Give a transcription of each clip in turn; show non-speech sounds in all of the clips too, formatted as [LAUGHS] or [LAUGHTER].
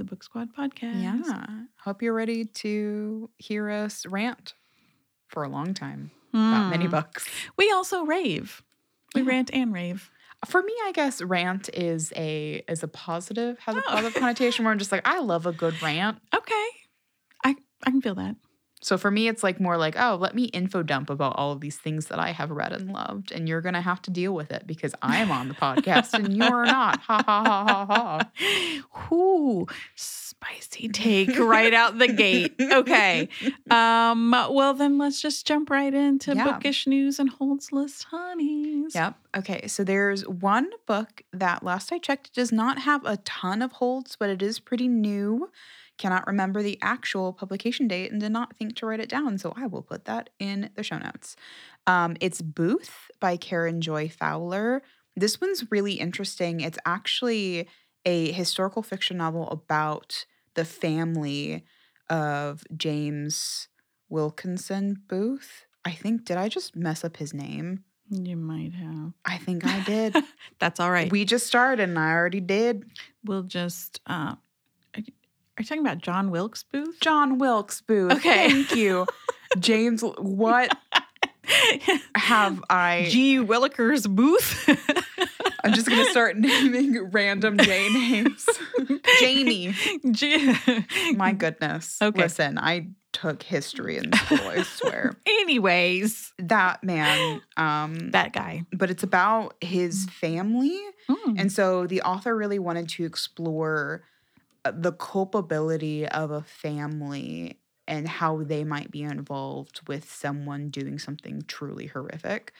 Welcome. Welcome. to the Book Squad podcast. Yeah. Hope you're ready to hear us rant for a long time Mm. about many books. We also rave. We Yeah. rant and rave. For me, I guess rant is a is a positive, has a Oh. positive connotation where I'm just like, I love a good rant. [LAUGHS] Okay. I I can feel that. So for me, it's like more like, oh, let me info dump about all of these things that I have read and loved, and you're gonna have to deal with it because I am on the podcast and you're not. Ha ha ha ha ha. Ooh, spicy take right out the gate. Okay. Um, well then let's just jump right into Yeah. bookish news and holds list honeys. Yep. Okay. So there's one book that last I checked does not have a ton of holds, but it is pretty new. Cannot remember the actual publication date and did not think to write it down. So I will put that in the show notes. Um, it's Booth by Karen Joy Fowler. This one's really interesting. It's actually a historical fiction novel about the family of James Wilkinson Booth. I think, did I just mess up his name? You might have. I think I did. [LAUGHS] That's all right. We just started and I already did. we'll just uh are you talking about John Wilkes Booth? John Wilkes Booth. Okay. Thank you. James, [LAUGHS] what have I? G. Willikers Booth. I'm just going to start naming random J names. Jamie. G- My goodness. Okay. Listen, I took history in school, I swear. [LAUGHS] Anyways, That man, um, that guy. but it's about his family. Mm. And so the author really wanted to explore the culpability of a family and how they might be involved with someone doing something truly horrific.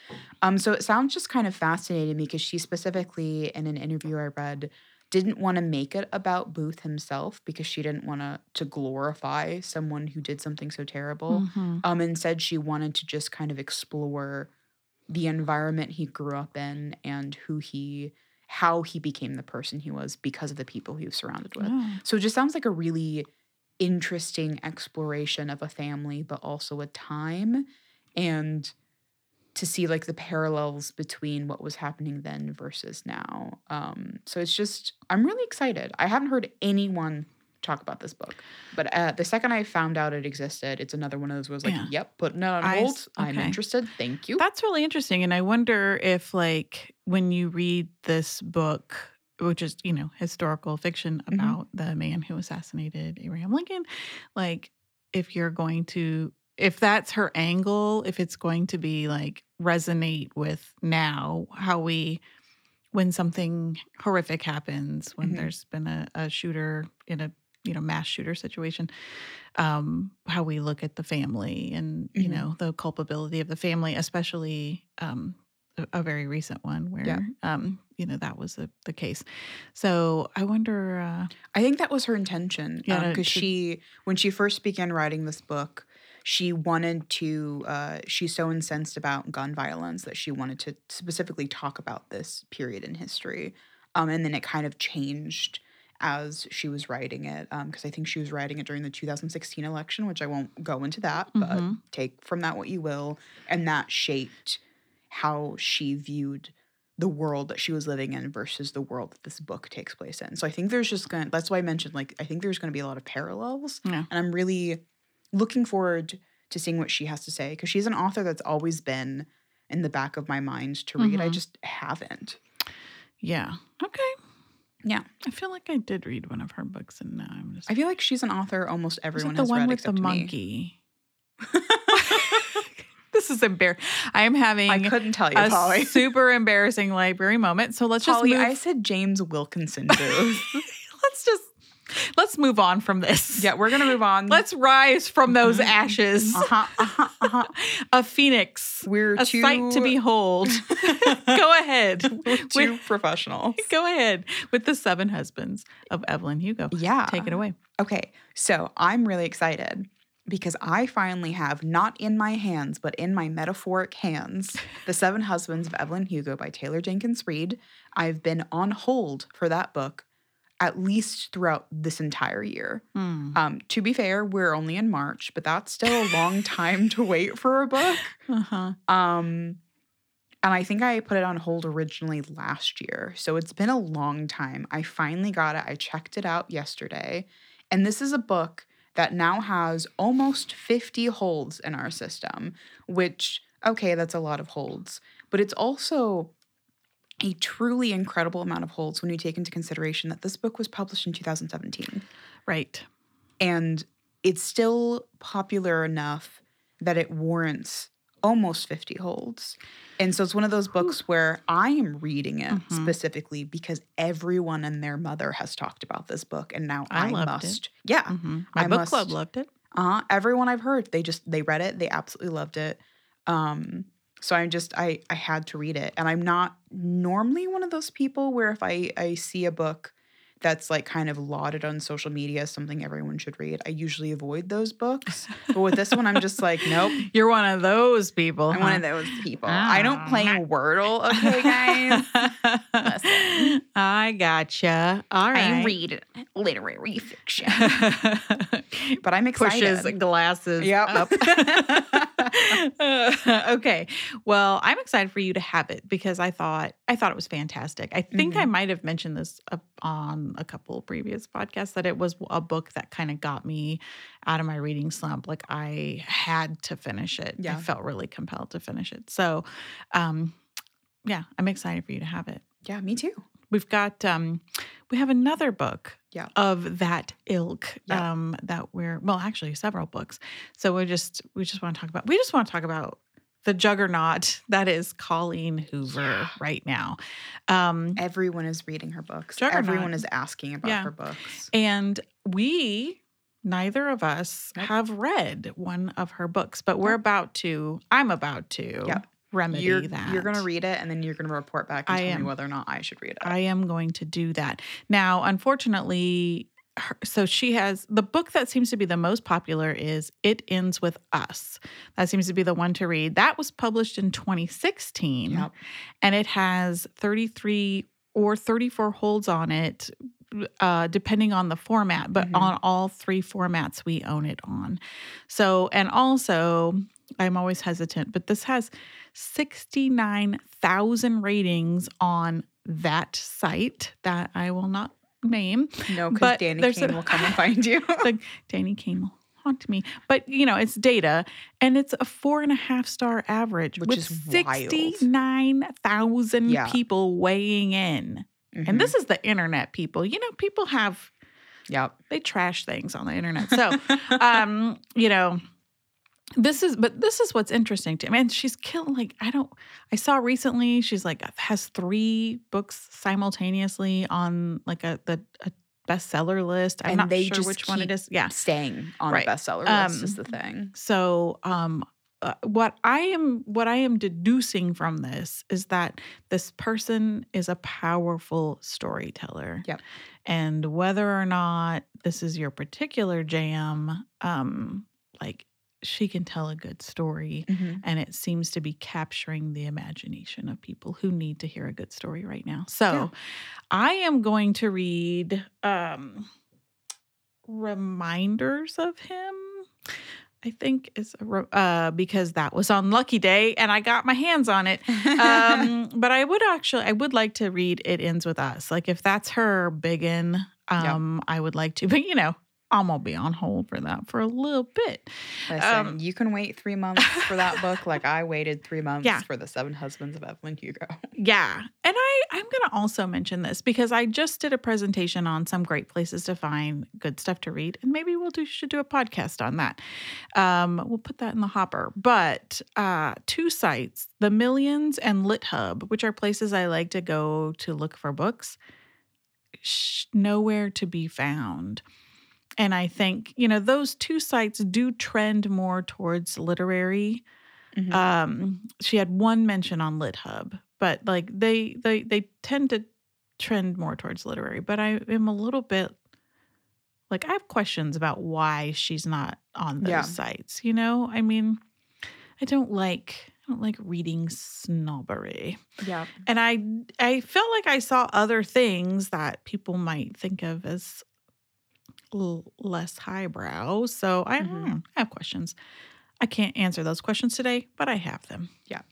Um, so it sounds just kind of fascinating because she specifically, in an interview I read, didn't want to make it about Booth himself because she didn't want to to glorify someone who did something so terrible. Mhm. Um, instead, she wanted to just kind of explore the environment he grew up in and who he, how he became the person he was because of the people he was surrounded with. Oh. So it just sounds like a really interesting exploration of a family, but also a time and to see like the parallels between what was happening then versus now. Um, so it's just, I'm really excited. I haven't heard anyone talk about this book, but uh, the second I found out it existed, it's another one of those where I was like, Yeah. yep, putting it on I hold. I'm okay. interested. Thank you. That's really interesting. And I wonder if, like, when you read this book, which is, you know, historical fiction Mhm. about the man who assassinated Abraham Lincoln, like, if you're going to, if that's her angle, if it's going to be like resonate with now how we, when something horrific happens, when Mhm. there's been a, a shooter in a, you know, mass shooter situation, um, how we look at the family and you Mhm. know the culpability of the family, especially um, a, a very recent one where Yeah. um, you know that was the, the case. So I wonder. Uh, I think that was her intention. Yeah, because to- she, when she first began writing this book, she wanted to. Uh, she's so incensed about gun violence that she wanted to specifically talk about this period in history. Um, and then it kind of changed as she was writing it, because I think she was writing it during the 2016 election, which I won't go into that, but Mhm. take from that what you will. And that shaped how she viewed the world that she was living in versus the world that this book takes place in. So I think there's just gonna that's why I mentioned like I think there's gonna be a lot of parallels. Yeah. And I'm really looking forward to seeing what she has to say because she's an author that's always been in the back of my mind to read. I Mhm. just haven't. yeah. Okay. Yeah. I feel like I did read one of her books, and now I'm just. I feel like she's an author almost everyone the has one read with the except me. [LAUGHS] [LAUGHS] this is embarrassing. I am having I couldn't tell you, a Polly. [LAUGHS] super embarrassing library moment. So let's Polly, just move. I said James Wilkinson Booth. let's just [LAUGHS] let's move on from this. yeah, we're gonna move on. Let's rise from those Mhm. ashes. uh-huh, uh-huh, uh-huh. [LAUGHS] A phoenix, We're a too sight to behold. [LAUGHS] Go ahead. We're too With- professional. Go ahead with the seven husbands of Evelyn Hugo. Yeah. Take it away. Okay, so I'm really excited because I finally have, not in my hands, but in my metaphoric hands, The Seven Husbands of Evelyn Hugo by Taylor Jenkins Reid. I've been on hold for that book at least throughout this entire year. Hmm. Um, to be fair, we're only in March, but that's still a long [LAUGHS] time to wait for a book. Uh-huh. Um, And I think I put it on hold originally last year. So it's been a long time. I finally got it. I checked it out yesterday. And this is a book that now has almost 50 holds in our system, which, okay, that's a lot of holds. But it's also a truly incredible amount of holds when you take into consideration that this book was published in 2017. Right. And it's still popular enough that it warrants almost 50 holds. And so it's one of those books where I am reading it Mhm. specifically because everyone and their mother has talked about this book and now I I, loved it. must. Yeah. hmm My I book club loved it. Uh-huh. Everyone I've heard, they just they read it, they absolutely loved it. Um so I'm just I I had to read it. And I'm not normally one of those people where if I I see a book that's like kind of lauded on social media as something everyone should read, I usually avoid those books. But with this one I'm just like, nope. [LAUGHS] You're one of those people. I'm one of those people. I don't play. Wordle, okay, guys. [LAUGHS] Listen. I gotcha. All right. I read literary fiction. [LAUGHS] But I'm excited. Pushes glasses Yep. up. okay. Well, I'm excited for you to have it because I thought I thought it was fantastic. I think I Mhm. might have mentioned this up on a couple previous podcasts that it was a book that kind of got me out of my reading slump. Like I had to finish it. Yeah. I felt really compelled to finish it. So, um, yeah, I'm excited for you to have it. yeah, me too. We've got um we have another book Yeah. of that ilk Yeah. um that we're well actually several books. So we just we just want to talk about we just want to talk about the juggernaut that is Colleen Hoover Yeah. right now. Um Everyone is reading her books. Juggernaut. Everyone is asking about Yeah. her books. and we neither of us Nope. have read one of her books, but we're Nope. about to I'm about to Yep. remedy You're that. you're gonna read it and then you're gonna report back and I tell am. me whether or not I should read it. I am going to do that. Now, unfortunately, her, so she has the book that seems to be the most popular is It Ends with Us. That seems to be the one to read. That was published in 2016 Yep. and it has 33 or 34 holds on it. Uh, depending on the format, but Mhm. on all three formats we own it on. So, and also, I'm always hesitant, but this has 69,000 ratings on that site that I will not name. No, because Danny Kane a- will come and [LAUGHS] find you. The Danny Kane will haunt me. But, you know, it's data and it's a four and a half star average Which with is wild. 69,000 Yeah. people weighing in. Mhm. And this is the internet people. You know, people have, Yep. they trash things on the internet. So, [LAUGHS] um, you know, this is but this is what's interesting to me. And she's killing like I don't I saw recently she's like has three books simultaneously on like a the a bestseller list. I'm And not sure which one it is. Yeah. Staying on Right. a bestseller Um, list is the thing. So, um, uh, what I am what I am deducing from this is that this person is a powerful storyteller. Yep. And whether or not this is your particular jam, um, like she can tell a good story Mhm. and it seems to be capturing the imagination of people who need to hear a good story right now. So, Yeah. I am going to read um reminders of him. I think is a uh because that was on Lucky Day and I got my hands on it. Um [LAUGHS] but I would actually I would like to read It Ends With Us. Like if that's her biggin, um I would like to. [LAUGHS] But you know, I'm gonna be on hold for that for a little bit. Listen, um, you can wait three months for that [LAUGHS] book, like I waited three months Yeah. for the Seven Husbands of Evelyn Hugo. [LAUGHS] Yeah. And I, I'm to also mention this because I just did a presentation on some great places to find good stuff to read. And maybe we'll do, should do a podcast on that. Um, we'll put that in the hopper. But uh, two sites, The Millions and LitHub, which are places I like to go to look for books, nowhere to be found. And I think, you know, those two sites do trend more towards literary Mhm. um she had one mention on lithub but like they they they tend to trend more towards literary but i am a little bit like i have questions about why she's not on those Yeah. sites you know i mean i don't like i don't like reading snobbery yeah. and i i felt like i saw other things that people might think of as l- less highbrow so i, Mhm. I have questions i can't answer those questions today but i have them Yeah.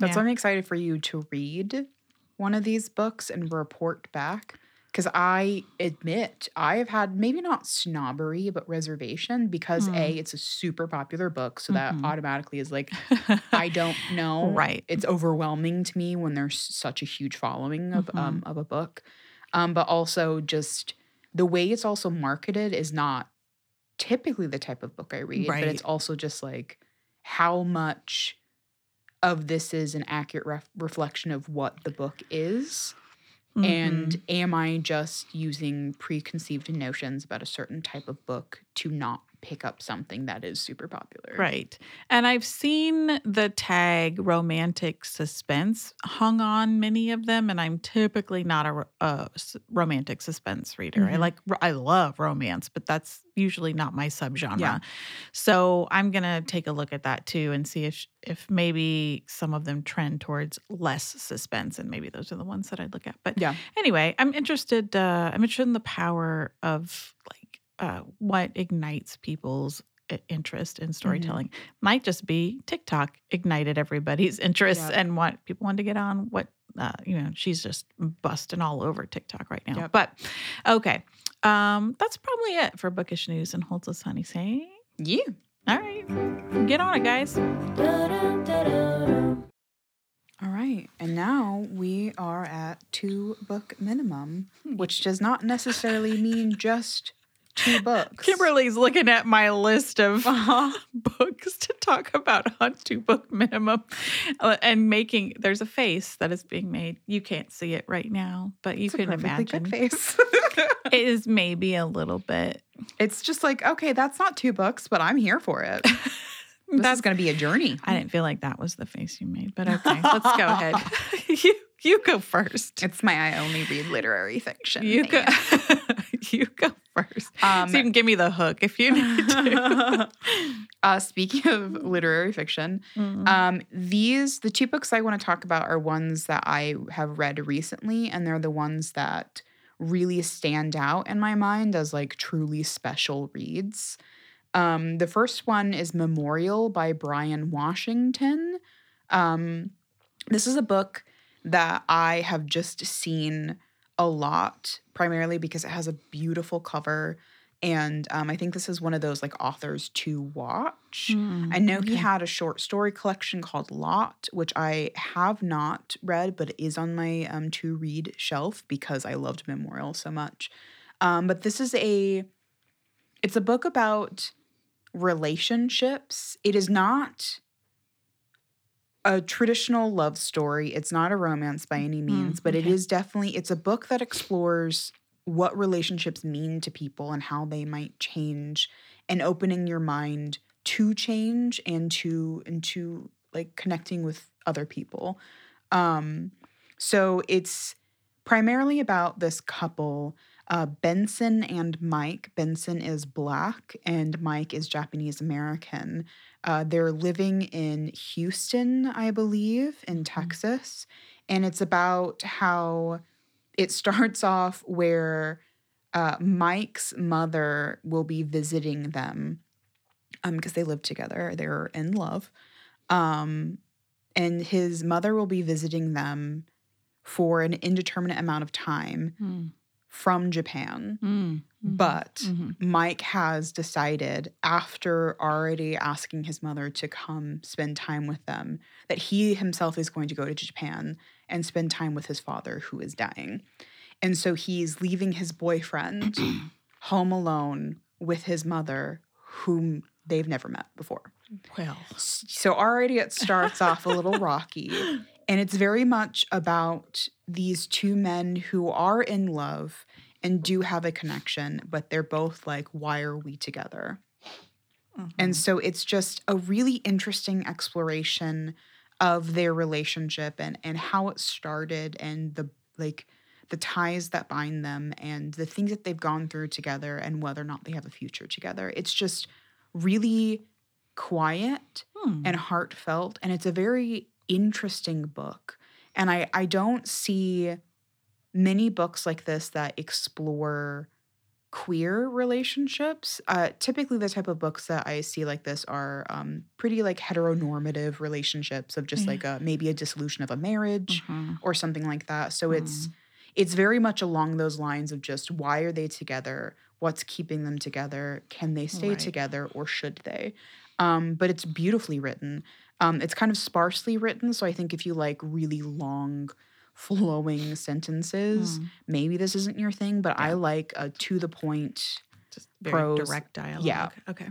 That's Yeah. why I'm excited for you to read one of these books and report back. Because I admit I have had maybe not snobbery, but reservation because Mm. A, it's a super popular book. So that Mhm. automatically is like, [LAUGHS] I don't know. Right. It's overwhelming to me when there's such a huge following of Mm-hmm. um of a book. Um, but also just the way it's also marketed is not typically the type of book I read, but it's also just like how much of this is an accurate ref- reflection of what the book is Mhm. and am I just using preconceived notions about a certain type of book to not pick up something that is super popular? Right. And I've seen the tag romantic suspense hung on many of them. And I'm typically not a, a romantic suspense reader. I Mhm. like, I love romance, but that's usually not my subgenre. Yeah. So I'm going to take a look at that too and see if, if maybe some of them trend towards less suspense. And maybe those are the ones that I'd look at. But Yeah. anyway, I'm interested. Uh, I'm interested in the power of like uh, what ignites people's interest in storytelling. Might just be TikTok ignited everybody's [LAUGHS] interest Yep. and what people want to get on. What uh, you know, she's just busting all over TikTok right now. Yep. But okay, um, that's probably it for bookish news and holds us honey. Say, Yeah. all right, get on it, guys. All right. And now we are at two book minimum, which does not necessarily mean just two [LAUGHS] books. Kimberly's looking at my list of [LAUGHS] books to talk about on two book minimum uh, and making there's a face that is being made. You can't see it right now, but you It's can perfectly imagine. good face. [LAUGHS] It is maybe a little bit. it's just like, okay, that's not two books, but I'm here for it. This That's going to be a journey. I didn't feel like that was the face you made, but okay, let's go ahead. You go first. It's my I only read literary fiction. You go. [LAUGHS] you go first. Um, so you can give me the hook if you need to. [LAUGHS] uh, speaking of literary fiction, Mm. um, these the two books I want to talk about are ones that I have read recently, and they're the ones that really stand out in my mind as like truly special reads. Um, the first one is Memorial by Bryan Washington. Um, this is a book that I have just seen a lot, primarily because it has a beautiful cover. And um, I think this is one of those like authors to watch. Mm, I know he had a short story collection called Lot, which I have not read, but it is on my um, to read shelf because I loved Memorial so much. Um, but this is a, it's a book about relationships. It is not a traditional love story. It's not a romance by any means, but it is definitely it's a book that explores what relationships mean to people and how they might change and opening your mind to change and to and to like connecting with other people. Um so it's primarily about this couple uh, Benson and Mike. Benson is black and Mike is Japanese American. Uh, they're living in Houston, I believe, in Texas. And it's about how it [LAUGHS] starts off where uh, Mike's mother will be visiting them um, because they live together, they're in love. Um, and his mother will be visiting them for an indeterminate amount of time Mm, from Japan. mm, mhm, But mhm. Mike has decided, after already asking his mother to come spend time with them, that he himself is going to go to Japan and spend time with his father, who is dying. And so he's leaving his boyfriend [CLEARS THROAT] home alone with his mother, whom they've never met before. well, So already it starts off a little [LAUGHS] rocky. And it's very much about these two men who are in love and do have a connection, but they're both like, why are we together? And mhm. so it's just a really interesting exploration of their relationship and and how it started and the like the ties that bind them and the things that they've gone through together and whether or not they have a future together. It's just really quiet Hmm. and heartfelt and it's a very interesting book. And I I don't see many books like this that explore queer relationships. Uh, typically, the type of books that I see like this are um, pretty like heteronormative relationships of just Yeah. like a maybe a dissolution of a marriage Mhm. or something like that. So it's Mm. it's very much along those lines of just why are they together? What's keeping them together? Can they stay Right. together or should they? Um, but it's beautifully written. Um, it's kind of sparsely written, so I think if you like really long, [LAUGHS] flowing sentences, Mm. maybe this isn't your thing. But I like a to the point Just very prose. direct dialogue. Yeah. Okay.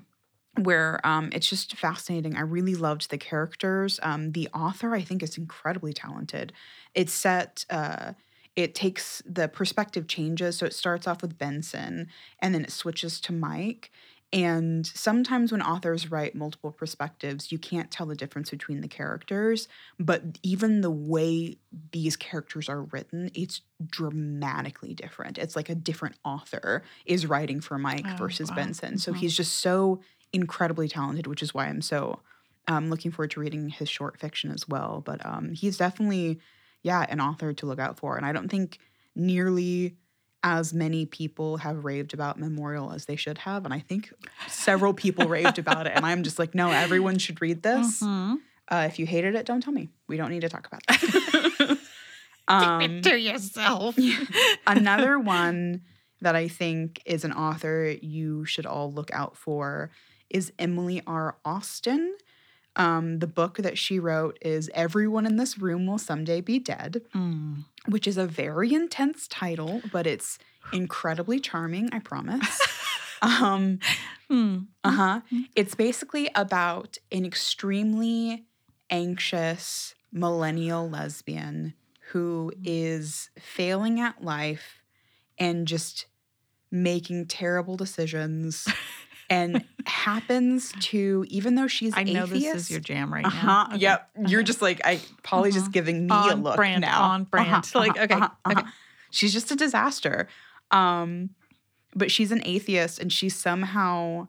where um, it's just fascinating. I really loved the characters. Um, the author, I think, is incredibly talented. It's set. Uh, it takes the perspective changes, so it starts off with Benson, and then it switches to Mike. And sometimes when authors write multiple perspectives, you can't tell the difference between the characters. But even the way these characters are written, it's dramatically different. It's like a different author is writing for Mike Oh, versus wow. Benson. So Mhm. he's just so incredibly talented, which is why I'm so um, looking forward to reading his short fiction as well. But um, he's definitely, yeah, an author to look out for. And I don't think nearly as many people have raved about Memorial as they should have. And I think several people raved about it. And I'm just like, no, everyone should read this. Mhm. Uh, if you hated it, don't tell me. We don't need to talk about that. um, [LAUGHS] Keep it to yourself. [LAUGHS] another one that I think is an author you should all look out for is Emily R. Austin. Um, the book that she wrote is Everyone in This Room Will Someday Be Dead, Mm. which is a very intense title, but it's incredibly charming, I promise. [LAUGHS] um, Mm. uh-huh. Mhm. It's basically about an extremely anxious millennial lesbian who is failing at life and just making terrible decisions [LAUGHS] and [LAUGHS] happens to even though she's I know atheist, this is your jam right uh-huh. now. Okay. Yep. You're just like I Polly's just Uh-huh. giving me a look brand, now. on brand. Like, okay, okay. She's just a disaster. Um, but she's an atheist and she somehow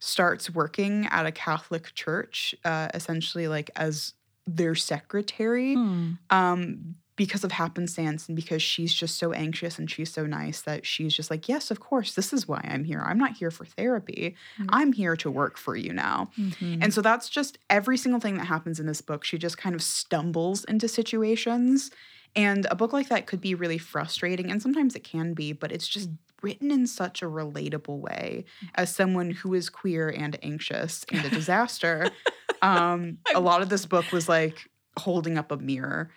starts working at a Catholic church, uh, essentially like as their secretary. Hmm. Um, because of happenstance and because she's just so anxious and she's so nice that she's just like, Yes, of course, this is why I'm here. I'm not here for therapy. Mm. I'm here to work for you now. Mhm. And so that's just every single thing that happens in this book. She just kind of stumbles into situations. And a book like that could be really frustrating, and sometimes it can be, but it's just written in such a relatable way as someone who is queer and anxious and a [LAUGHS] disaster. [LAUGHS] um, a lot of this book was like holding up a mirror.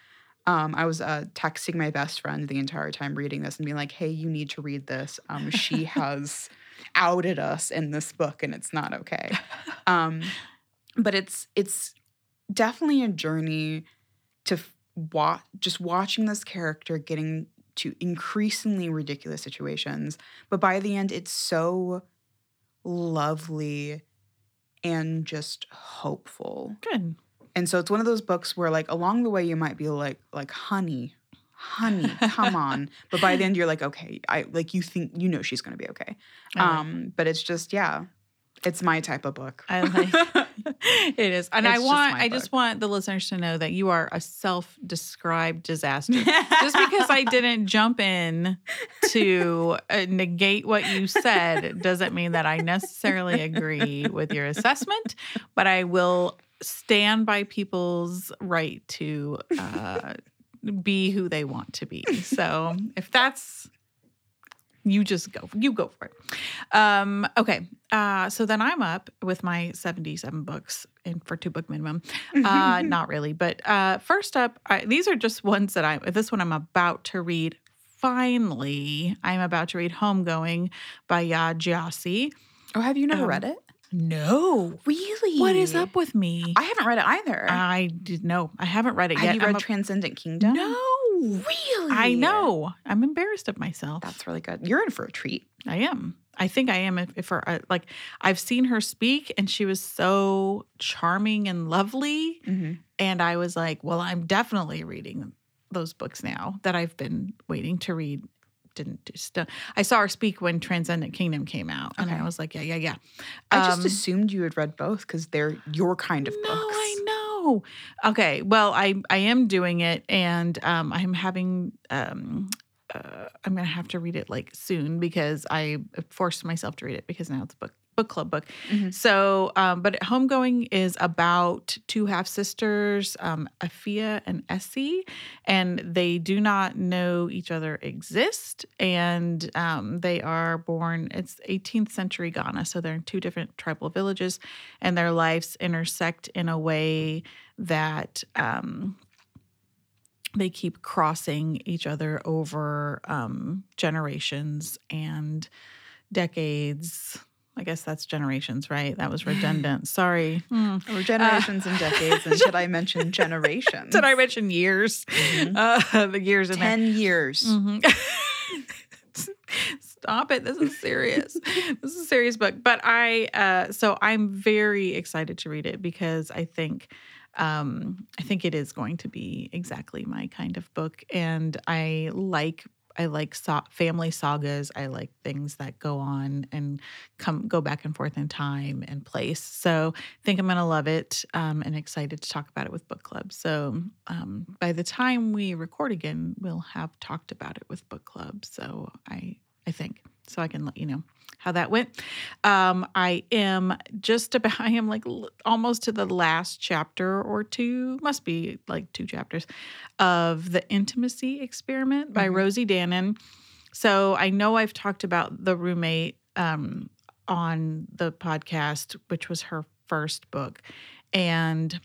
Um, I was uh, texting my best friend the entire time reading this and being like, hey, you need to read this. Um, she [LAUGHS] has outed us in this book and it's not okay [LAUGHS] um but it's it's definitely a journey to f- wa- just watching this character getting to increasingly ridiculous situations but by the end it's so lovely and just hopeful Good. And so it's one of those books where like along the way you might be like like honey honey come on. [LAUGHS] But by the end you're like okay i like you think you know she's gonna be okay. I like um but it's just yeah it's my type of book. I like [LAUGHS] it. Is. And I It's just want my I just want the listeners to know that you are a self-described disaster. [LAUGHS] just because I didn't jump in to uh, negate what you said doesn't mean that I necessarily agree with your assessment, but I will stand by people's right to uh, be who they want to be. So if that's you just go you go for it um okay uh so then i'm up with my 77 books and for two book minimum uh [LAUGHS] not really but uh first up I, these are just ones that i this one i'm about to read finally i'm about to read homegoing by Yaa Gyasi. oh have you never Um, read it no. Really? What is up with me? I haven't read it either. I did no i haven't read it have yet. you I'm read a- transcendent kingdom? No. Really? i know. I'm embarrassed of myself. That's really good. You're in for a treat. I am. I think I am. If, if her, uh, like, I've seen her speak, and she was so charming and lovely, mm-hmm. and I was like, well, I'm definitely reading those books now that I've been waiting to read. Didn't just. Uh, I saw her speak when Transcendent Kingdom came out, and Okay. I was like, yeah, yeah, yeah. i just Um, assumed you had read both because they're your kind of no, books I know. Okay, well, I I am doing it, and um, I'm having um, uh, I'm gonna have to read it like soon because I forced myself to read it because now it's a book book club book. Mhm. So, um, but Homegoing is about two half sisters, um, Effia and Esi, and they do not know each other exist, and um, they are born. It's 18th century Ghana, so they're in two different tribal villages, and their lives intersect in a way that. Um, they keep crossing each other over um, generations and decades. I guess that's generations, right? That was redundant. Sorry. Or generations and decades. And should I [LAUGHS] mention generations? Did I mention years? Mhm. Uh, the years in there. 10 years. Mhm. [LAUGHS] Stop it. This is serious. this is a serious book. But I uh so I'm very excited to read it because I think um I think it is going to be exactly my kind of book and I like I like so- family sagas. I like things that go on and come go back and forth in time and place. So I think I'm to love it um, and excited to talk about it with book club. So um, by the time we record again, we'll have talked about it with book club. So I I think so I can let you know how that went. Um, I am just about I am like l- almost to the last chapter or two, must be like two chapters of the intimacy experiment by Mhm. Rosie Danan. So I know I've talked about the roommate um, on the podcast, which was her first book, and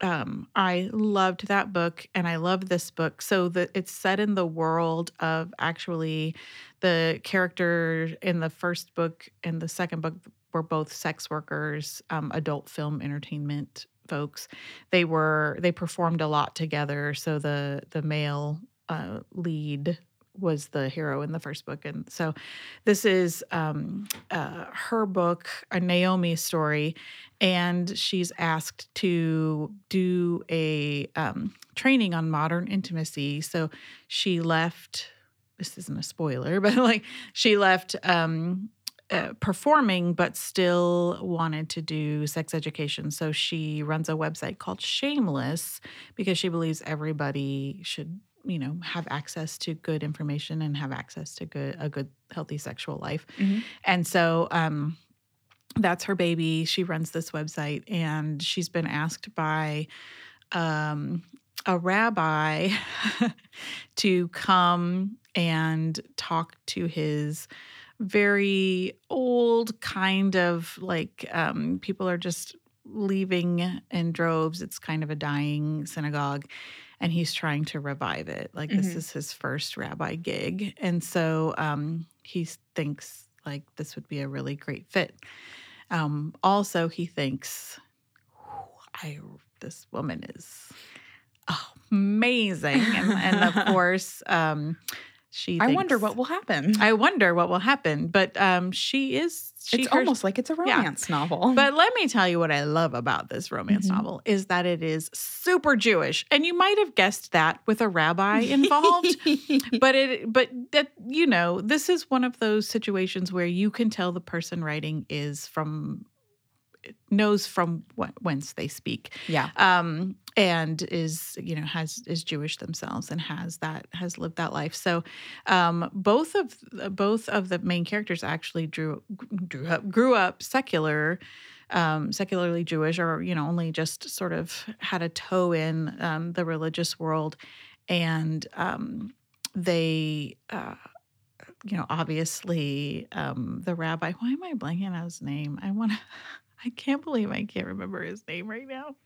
um, I loved that book, and I love this book. So that it's set in the world of actually the character in the first book and the second book were both sex workers, um, adult film entertainment folks. They were they performed a lot together. So the the male uh, lead was the hero in the first book, and so this is um, uh, her book, a Naomi story, and she's asked to do a um, training on modern intimacy. So she left. This isn't a spoiler, [LAUGHS] but like she left um, uh, performing, but still wanted to do sex education. So she runs a website called Shameless because she believes everybody should, you know, have access to good information and have access to good a good healthy sexual life. Mhm. And so um that's her baby. She runs this website and she's been asked by um a rabbi [LAUGHS] to come and talk to his very old kind of like um, people are just leaving in droves. It's kind of a dying synagogue, and he's trying to revive it. Like this Mhm. is his first rabbi gig, and so um, he thinks like this would be a really great fit. Um, also, he thinks, I this woman is [LAUGHS] amazing, and, and of course, um, she. I wonder what will happen. I wonder what will happen, but um, she is. She it's her- almost like it's a Yeah. romance novel. But let me tell you what I love about this romance Mhm. novel is that it is super Jewish, and you might have guessed that with a rabbi involved. [LAUGHS] but it, but that you know, this is one of those situations where you can tell the person writing is from knows from what, whence they speak yeah. um, and is you know has is Jewish themselves and has that has lived that life. So um, both of both of the main characters actually drew grew up grew up secular. Um, secularly Jewish, or you know, only just sort of had a toe in um, the religious world, and um, they, uh, you know, obviously um, the rabbi. Why am I blanking on his name? I want to. I can't believe I can't remember his name right now.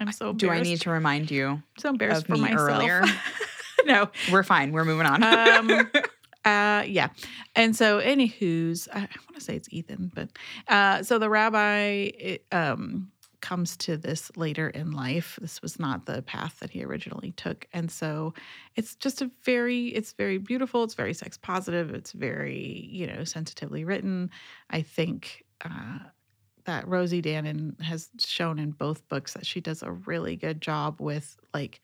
I'm so Do I need to remind you? so embarrassed for me myself. earlier? [LAUGHS] no. We're fine. We're moving on. Um, [LAUGHS] Uh, yeah. And so, anywho's, I, I want to say it's Ethan, but uh, so the rabbi it, um, comes to this later in life. This was not the path that he originally took, and so it's just a very, it's very beautiful. It's very sex positive. It's very, you know, sensitively written. I think. Uh, that Rosie Danan has shown in both books that she does a really good job with like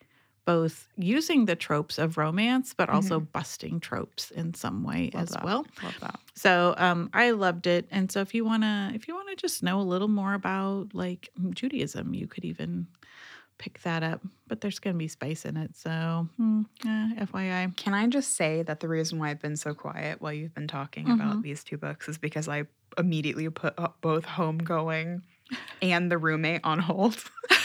both using the tropes of romance but also busting tropes in some way Love as that. well. Love that. So um I loved it and so if you want to if you want to just know a little more about like Judaism you could even pick that up, but there's going to be spice in it. So, hmm, eh, FYI. Can I just say that the reason why I've been so quiet while you've been talking Mhm. about these two books is because I immediately put both Homegoing and The Roommate on hold. [LAUGHS]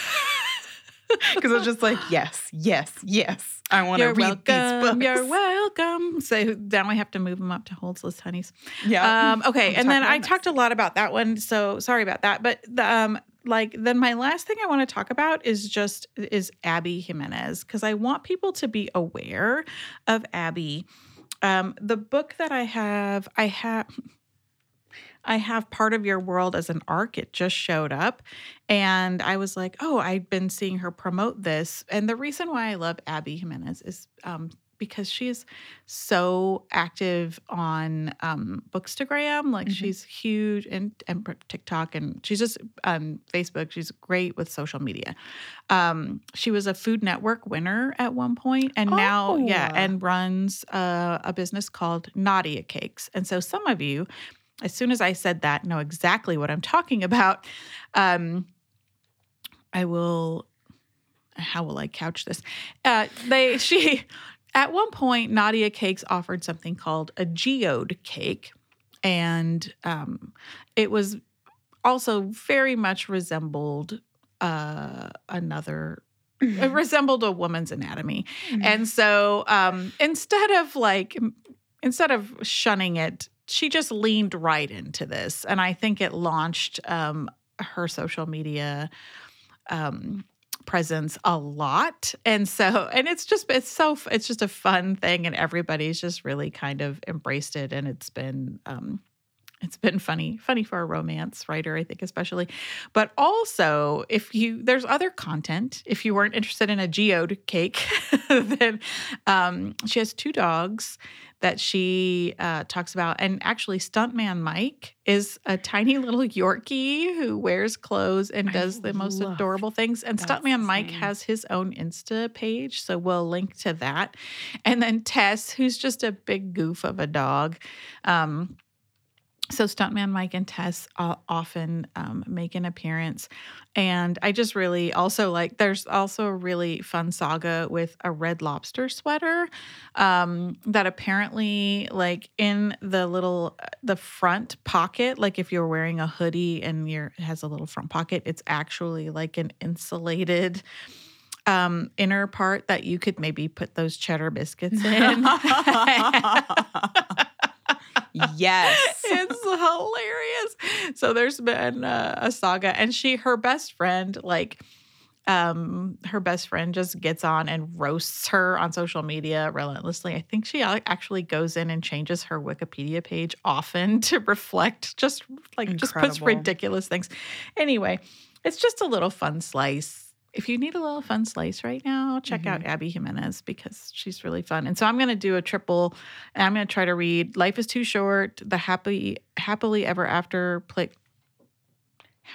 Because I was just like, yes, yes, yes. I want to read these welcome. books. You're welcome. So now we have to move them up to holds list honeys. Yeah. Um, okay, We'll and then I talked a lot about that one, so sorry about that. But the, um, like then my last thing I want to talk about is just is Abby Jimenez because I want people to be aware of Abby. Um, the book that I have, I have. I have part of your world as an arc. It just showed up. And I was like, oh, I've been seeing her promote this. And the reason why I love Abby Jimenez is um, because she is so active on um, Bookstagram. Like Mhm. she's huge and, and TikTok and she's just um, Facebook. She's great with social media. Um, she was a Food Network winner at one point, and now, yeah, Oh. and runs uh, a business called Nadia Cakes. And so some of you, as soon as I said that, know exactly what I'm talking about. Um, I will. How will I couch this? Uh, they [LAUGHS] she at one point Nadia Cakes offered something called a geode cake, and um, it was also very much resembled uh, another. It resembled a woman's anatomy. And so um, instead of like, instead of shunning it, she just leaned right into this. And I think it launched um, her social media um, presence a lot. And so, and it's just, it's so, it's just a fun thing. And everybody's just really kind of embraced it. And it's been, um, it's been funny, funny for a romance writer, I think, especially. But also, if you there's other content. If you weren't interested in a geode cake, [LAUGHS] then um, she has two dogs that she uh, talks about. And actually, Stuntman Mike is a tiny little Yorkie who wears clothes and I does the most adorable things. And Stuntman Mike name. has his own Insta page, so we'll link to that. And then Tess, who's just a big goof of a dog. Um, so stuntman mike and tess uh, often um, make an appearance. And i just really also like there's also a really fun saga with a red lobster sweater um, that apparently like in the little the front pocket like if you're wearing a hoodie and your it has a little front pocket it's actually like an insulated um, inner part that you could maybe put those cheddar biscuits in [LAUGHS] [LAUGHS] yes. [LAUGHS] it's hilarious. So there's been uh, a saga, and she, her best friend, like, um, her best friend just gets on and roasts her on social media relentlessly. I think she actually goes in and changes her Wikipedia page often [LAUGHS] to reflect just like just puts ridiculous things. Anyway, it's just a little fun slice. If you need a little fun slice right now, check out Abby Jimenez because she's really fun. And so I'm going to do a triple. And I'm going to try to read "Life Is Too Short," the happy happily ever after play.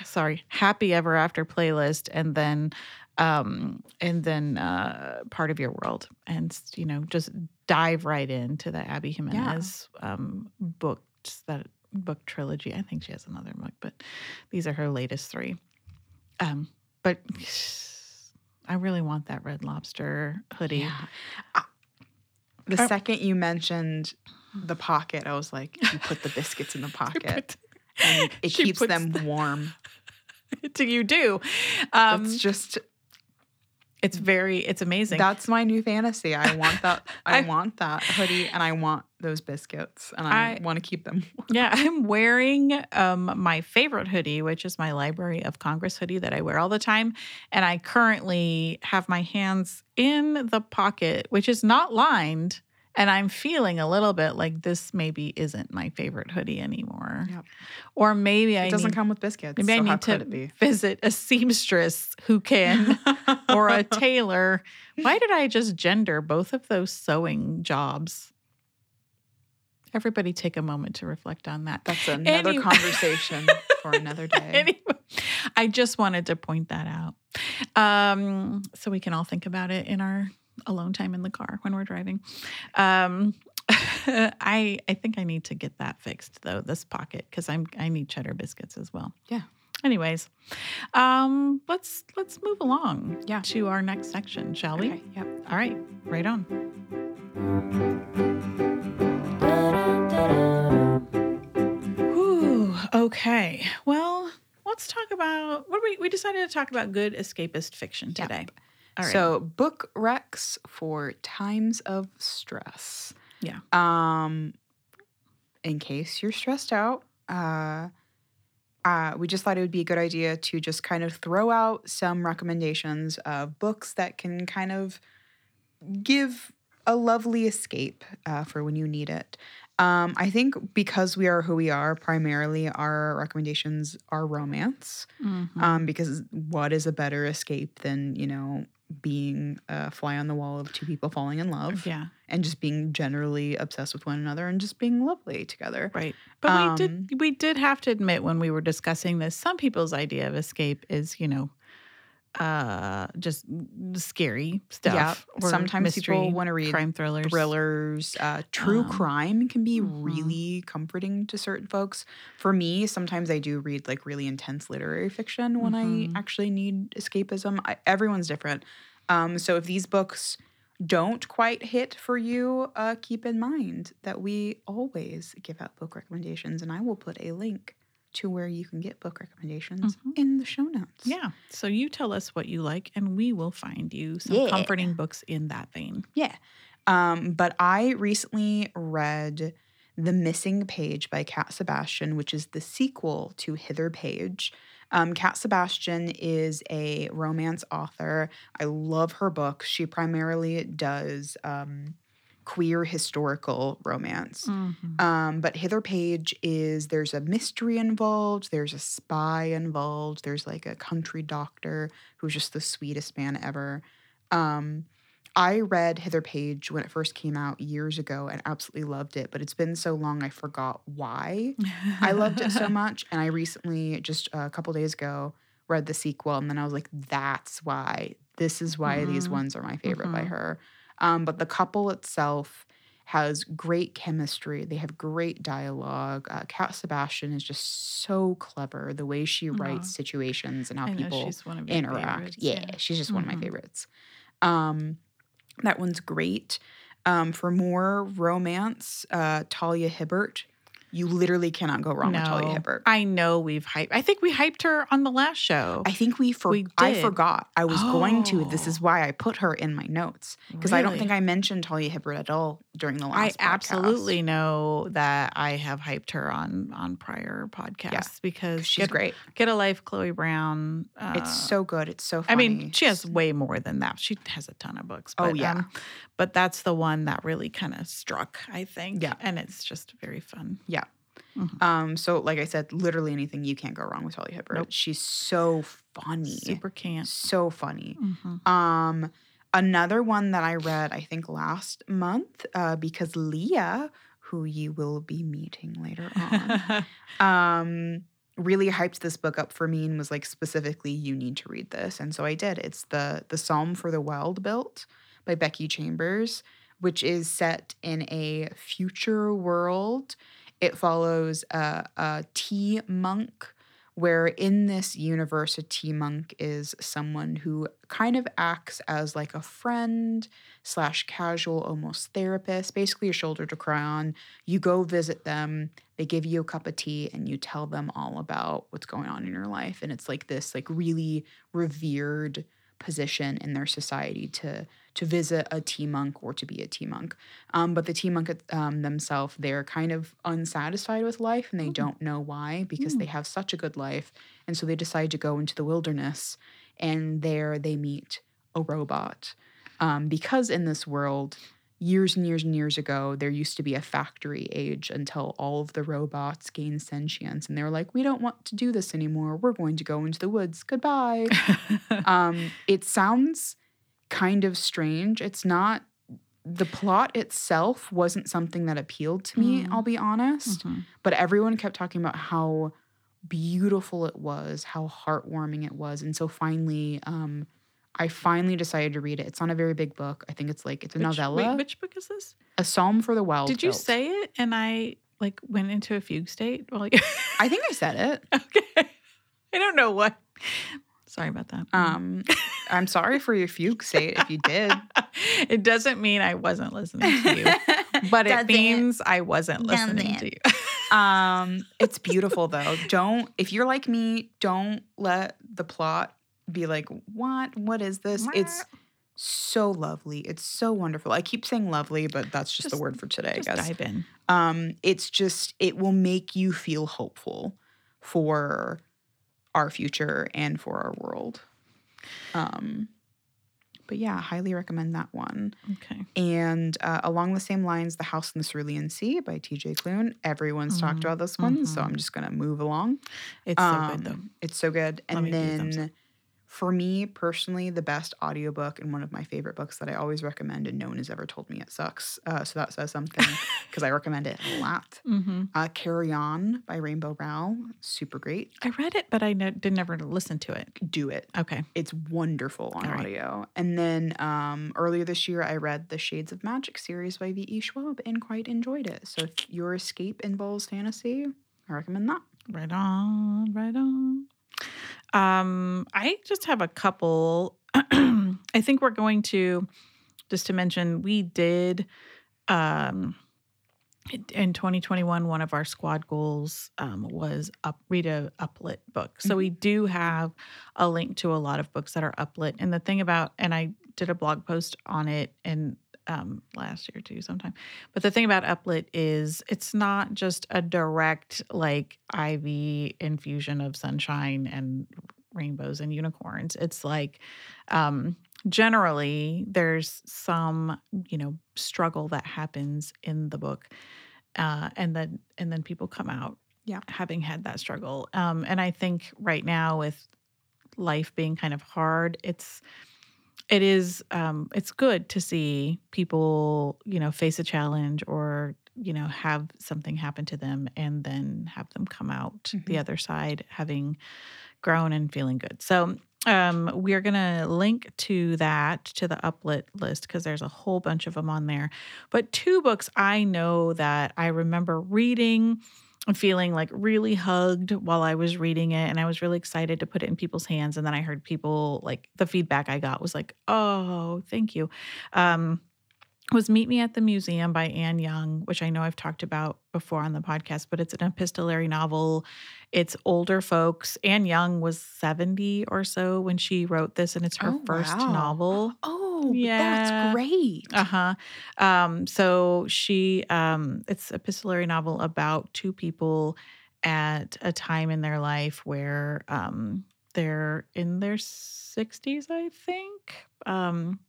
Sorry, happy ever after playlist, and then, um, and then uh, part of your world, and you know, just dive right into the Abby Jimenez um, books that book trilogy. I think she has another book, but these are her latest three. Um, but I really want that red lobster hoodie. Yeah. The Uh, second you mentioned the pocket, I was like, you put the biscuits in the [LAUGHS] pocket. [LAUGHS] And it keeps them the- warm. [LAUGHS] Do you do? Um, It's just it's very, it's amazing. that's my new fantasy. I want that. [LAUGHS] I, I- want that hoodie, and I want those biscuits, and I, I- want to keep them. [LAUGHS] Yeah, I'm wearing um, my favorite hoodie, which is my Library of Congress hoodie that I wear all the time. And I currently have my hands in the pocket, which is not lined. And I'm feeling a little bit like this maybe isn't my favorite hoodie anymore. Yep. Or maybe I It doesn't need, come with biscuits. maybe I so how need to visit a seamstress who can, [LAUGHS] or a tailor. Why did I just gender both of those sewing jobs? Everybody take a moment to reflect on that. That's another Anyway. conversation for another [LAUGHS] day. anyway, I just wanted to point that out. Um, so we can all think about it in our alone time in the car when we're driving. Um, [LAUGHS] I I think I need to get that fixed though, this pocket, because I'm I need cheddar biscuits as well. Yeah. Anyways, um, let's let's move along Yeah. to our next section, shall we? Okay. Yep. All right, right on. Okay. Well, let's talk about what we we decided to talk about good escapist fiction today. All right. So book recs for times of stress. Yeah. Um, in case you're stressed out, uh, uh, we just thought it would be a good idea to just kind of throw out some recommendations of books that can kind of give a lovely escape uh, for when you need it. Um, I think because we are who we are, primarily our recommendations are romance Mhm. um, because what is a better escape than you know being a fly on the wall of two people falling in love yeah, and just being generally obsessed with one another and just being lovely together right. But Um, we did we did have to admit when we were discussing this, some people's idea of escape is you know, uh, just scary stuff. or sometimes mystery, people want to read crime thrillers. thrillers uh, true Um, crime can be mhm. really comforting to certain folks for me sometimes i do read like really intense literary fiction when Mhm. i actually need escapism I, everyone's different um, so if these books don't quite hit for you uh, keep in mind that we always give out book recommendations and i will put a link to where you can get book recommendations Mhm. in the show notes Yeah. So you tell us what you like, and we will find you some Yeah. comforting books in that vein. Yeah. Um, but I recently read The Missing Page by Cat Sebastian, which is the sequel to Hither Page. Um, Cat Sebastian is a romance author. I love her books. She primarily does um, queer historical romance. Um, but Hither Page is there's a mystery involved, there's a spy involved, there's like a country doctor who's just the sweetest man ever. Um, I read Hither Page when it first came out years ago and absolutely loved it, but it's been so long I forgot why I loved it so [LAUGHS] much. And I recently, just a couple days ago, read the sequel, and then I was like, that's why. This is why these Mhm. ones are my favorite by Mhm. her. Um, but the couple itself has great chemistry. They have great dialogue. Uh, Cat Sebastian is just so clever. The way she writes situations and how I people she's one of your interact. favorites, Yeah, she's just one of my favorites. Um, that one's great. Um, for more romance, uh, Talia Hibbert. You literally cannot go wrong with Talia No, Hibbert. I know we've hyped. I think we hyped her on the last show. I think we for We I forgot. I was going to. This Oh. is why I put her in my notes because I don't think I mentioned Talia Hibbert at all during the I last. podcast. absolutely know that I have hyped her on on prior podcasts because She's get, great. Get a life, Chloe Brown. Uh, it's so good. It's so. I mean, she has way more than that. She has a ton of books. Oh, But, yeah. um, but that's the one that really kind of struck, I think. Yeah. and it's just very fun. Yeah. Mhm. Um. So, like I said, literally anything you can't go wrong with Holly Hibbert. Nope. She's so funny. Super can't. So funny. Mhm. Um, another one that I read, I think last month, uh, because Leah, who you will be meeting later on, [LAUGHS] um, really hyped this book up for me and was like, specifically, you need to read this, and so I did. It's the the Psalm for the Wild Built by Becky Chambers, which is set in a future world. It follows a, a tea monk where in this universe a tea monk is someone who kind of acts as like a friend slash casual almost therapist basically a shoulder to cry on. You go visit them they give you a cup of tea and you tell them all about what's going on in your life. And it's like this like really revered position in their society to to visit a tea monk or to be a tea monk um, but the tea monk um, themselves they're kind of unsatisfied with life and they Mm. don't know why because Mm. they have such a good life. And so they decide to go into the wilderness and there they meet a robot. Um, because in this world years and years and years ago there used to be a factory age until all of the robots gained sentience and they were like we don't want to do this anymore. We're going to go into the woods. Goodbye. [LAUGHS] Um, it sounds kind of strange. It's not the plot itself wasn't something that appealed to me, Mm. I'll be honest. Mhm. But everyone kept talking about how beautiful it was, how heartwarming it was. And so finally, um, I finally decided to read it. It's not a very big book. I think it's like it's a Which- novella. Wait, which book is this? a psalm for the wild. Did you Built. say it and I like went into a fugue state? [LAUGHS] Well, yeah. I think I said it. [LAUGHS] okay. I don't know what. Sorry about that. Um, I'm sorry for your fugue state if you did. [LAUGHS] it doesn't mean I wasn't listening to you, [LAUGHS] but it means I wasn't listening to Doesn't. you. [LAUGHS] Um, it's beautiful though. Don't if you're like me, don't let the plot be like, what? What is this? It's so lovely. It's so wonderful. I keep saying lovely, but that's just, Just- the word for today, Just I guess. dive in. Um, it's just it will make you feel hopeful for our future and for our world. Um, but yeah, highly recommend that one. Okay. And uh, along the same lines, The House in the Cerulean Sea by TJ Klune. Everyone's talked Mhm, about this one, so mhm. I'm just gonna move along. It's so good though. Um, It's so good. Let And me give you then for me personally, the best audiobook and one of my favorite books that I always recommend, and no one has ever told me it sucks. Uh, so that says something [LAUGHS] because I recommend it a lot. hmm Uh, Carry On by Rainbow Rowell. Super great. I read it, but I ne- did never listen to it. Do it. Okay. It's wonderful on All right. audio. And then um, earlier this year, I read the Shades of Magic series by V.E. Schwab and quite enjoyed it. So if your escape involves fantasy, I recommend that. Right on, right on. Um, I just have a couple. [CLEARS THROAT] I think we're going to just to mention we did um in 2021 one of our squad goals um, was up read a uplit book so we do have a link to a lot of books that are uplit and the thing about and i did a blog post on it and um, last year too sometime. But the thing about uplit is it's not just a direct like iv infusion of sunshine and rainbows and unicorns. It's like um generally there's some you know struggle that happens in the book uh and then and then people come out Yeah. having had that struggle. Um and i think right now with life being kind of hard it's it is um it's good to see people you know face a challenge or you know have something happen to them and then have them come out the Mhm. other side having grown and feeling good so um we're gonna link to that to the uplit list because there's a whole bunch of them on there but two books i know that i remember reading feeling like really hugged while I was reading it. And I was really excited to put it in people's hands. And then I heard people like the feedback I got was like, oh, thank you. Um, was Meet Me at the Museum by Anne Young, which I know I've talked about before on the podcast, but it's an epistolary novel. It's older folks. Anne Young was 70 or so when she wrote this, and it's her Oh, first wow. novel. Oh, Yeah. that's great. Uh-huh. Um, so she um it's a epistolary novel about two people at a time in their life where um they're in their 60s, I think. Um,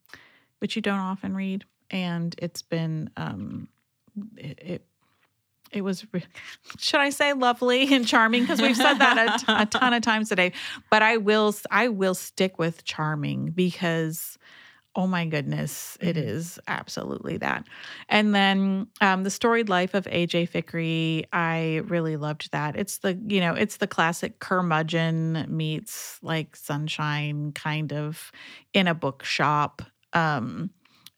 which you don't often read. And it's been um it, it it was [LAUGHS] should i say lovely and charming because we've said that a, ton- a ton of [LAUGHS] times today but i will i will stick with charming because oh my goodness it Mhm. is absolutely that and then um, the storied life of aj Fikry i really loved that it's the you know it's the classic curmudgeon meets like sunshine kind of in a bookshop um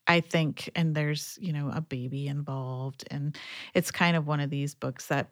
i think and there's you know a baby involved and it's kind of one of these books that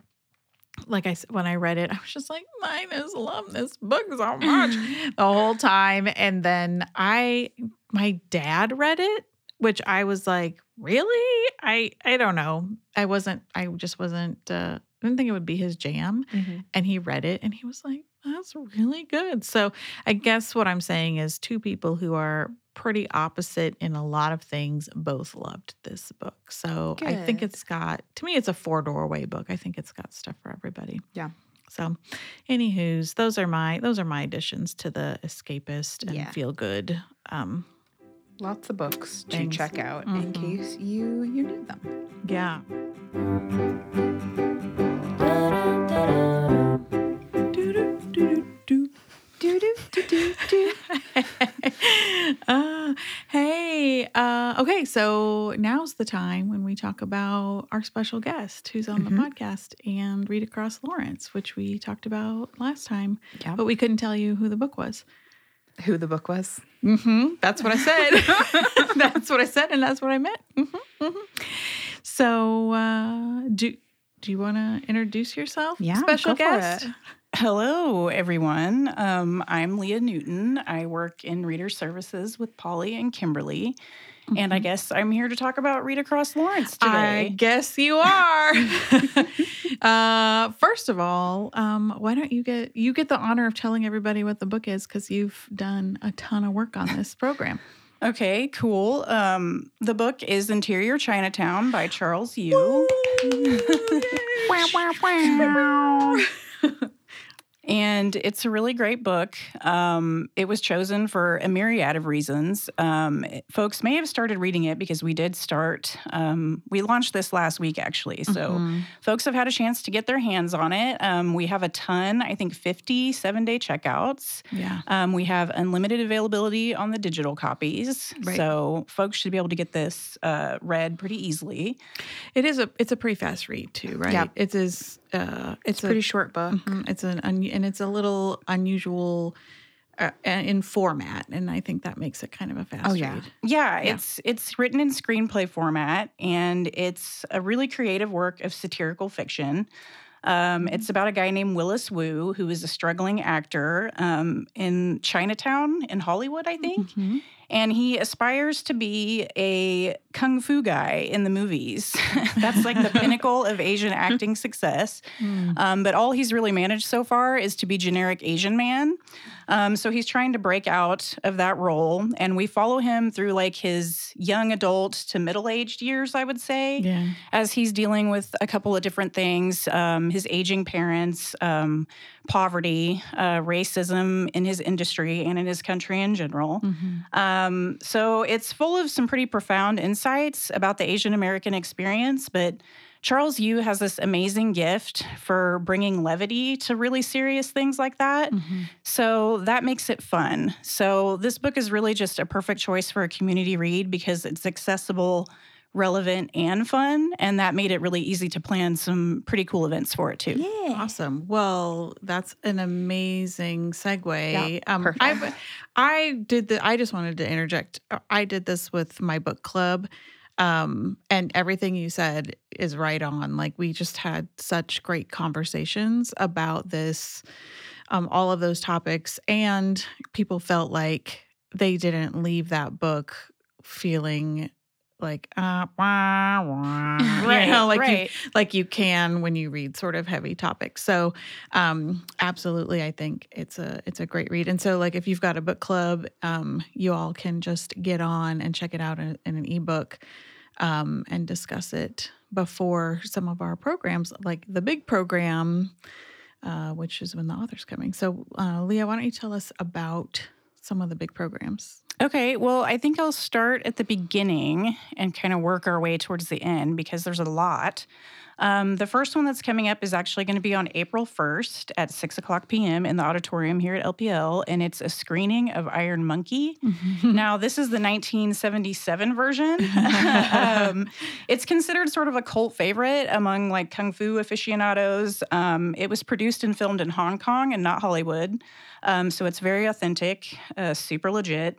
like I said, when I read it, I was just like, I just love this book so much [LAUGHS] the whole time. And then I, my dad read it, which I was like, really? I, I don't know. I wasn't, I just wasn't, uh, I didn't think it would be his jam. Mhm. And he read it and he was like, that's really good. So I guess what I'm saying is two people who are pretty opposite in a lot of things both loved this book. So I think Good. it's got, to me, it's a four doorway book. I think it's got stuff for everybody. Yeah. So, anywho's, those are my those are my additions to the escapist and Yeah. feel good. Um, Lots of books to Things. check out in Mhm. case you you need them. yeah. [LAUGHS] Uh, hey, uh, okay, so now's the time when we talk about our special guest who's on Mhm. the podcast and Read Across Lawrence, which we talked about last time, Yeah. but we couldn't tell you who the book was. Who the book was? Mm-hmm. That's what I said. [LAUGHS] that's what I said, and that's what I meant. hmm hmm So, uh, do do you want to introduce yourself, Yeah, special guest? Hello, everyone. Um, I'm Leah Newton. I work in reader services with Polly and Kimberly. And I Mhm. guess I'm here to talk about Read Across Lawrence today. I guess you are. [LAUGHS] [LAUGHS] uh, first of all, um, why don't you get you get the honor of telling everybody what the book is because you've done a ton of work on this program. Okay, cool. Um, the book is Interior Chinatown by Charles Yu. [LAUGHS] And it's a really great book. Um, it was chosen for a myriad of reasons. Um, it- folks may have started reading it because we did start, um, we launched this last week actually. So Mhm. folks have had a chance to get their hands on it. Um, we have a ton, I think 50 seven day checkouts. yeah, Um, we have unlimited availability on the digital copies. Right. So folks should be able to get this uh, read pretty easily. it is a it's a pretty fast read too, right? Yep. It is. Uh, it's, It's a pretty short book. Mhm. It's an un- and it's a little unusual uh, in format, and I think that makes it kind of a fast Oh, yeah. read. Yeah, Yeah. it's it's written in screenplay format, and it's a really creative work of satirical fiction. Um, It's about a guy named Willis Wu, who is a struggling actor um, in Chinatown in Hollywood, I think. Mhm. And he aspires to be a kung fu guy in the movies. [LAUGHS] That's like the pinnacle of Asian acting success. Mm. Um, but all he's really managed so far is to be generic Asian man. Um, so he's trying to break out of that role. And we follow him through like his young adult to middle aged years, I would say, Yeah. as he's dealing with a couple of different things um, his aging parents, um, poverty, uh, racism in his industry and in his country in general. Mhm. Um, so it's full of some pretty profound insights about the Asian American experience, but Charles Yu has this amazing gift for bringing levity to really serious things like that. Mhm. So that makes it fun. So this book is really just a perfect choice for a community read because it's accessible, relevant, and fun. And that made it really easy to plan some pretty cool events for it too. Yeah. Awesome. Well, that's an amazing segue. Yeah, um, perfect. I I did the. I just wanted to interject. Uh, I did this with my book club, um, and everything you said is right on. Like we just had such great conversations about this, um, all of those topics, and people felt like they didn't leave that book feeling like uh, wah, wah. [LAUGHS] Right, you know, like you like you can when you read sort of heavy topics. So, um, absolutely, I think it's a it's a great read. And so, like if you've got a book club, um, you all can just get on and check it out in, in an ebook um, and discuss it before some of our programs, like the big program, uh, which is when the author's coming. So, uh, Leah, why don't you tell us about some of the big programs? Okay, well, I think I'll start at the beginning and kind of work our way towards the end because there's a lot. Um, the first one that's coming up is actually going to be on April 1st at 6 o'clock p.m. in the auditorium here at LPL, and it's a screening of Iron Monkey. Now, this is the 1977 version. [LAUGHS] um, it's considered sort of a cult favorite among like kung fu aficionados. Um, it was produced and filmed in Hong Kong and not Hollywood. Um, so it's very authentic, uh, super legit.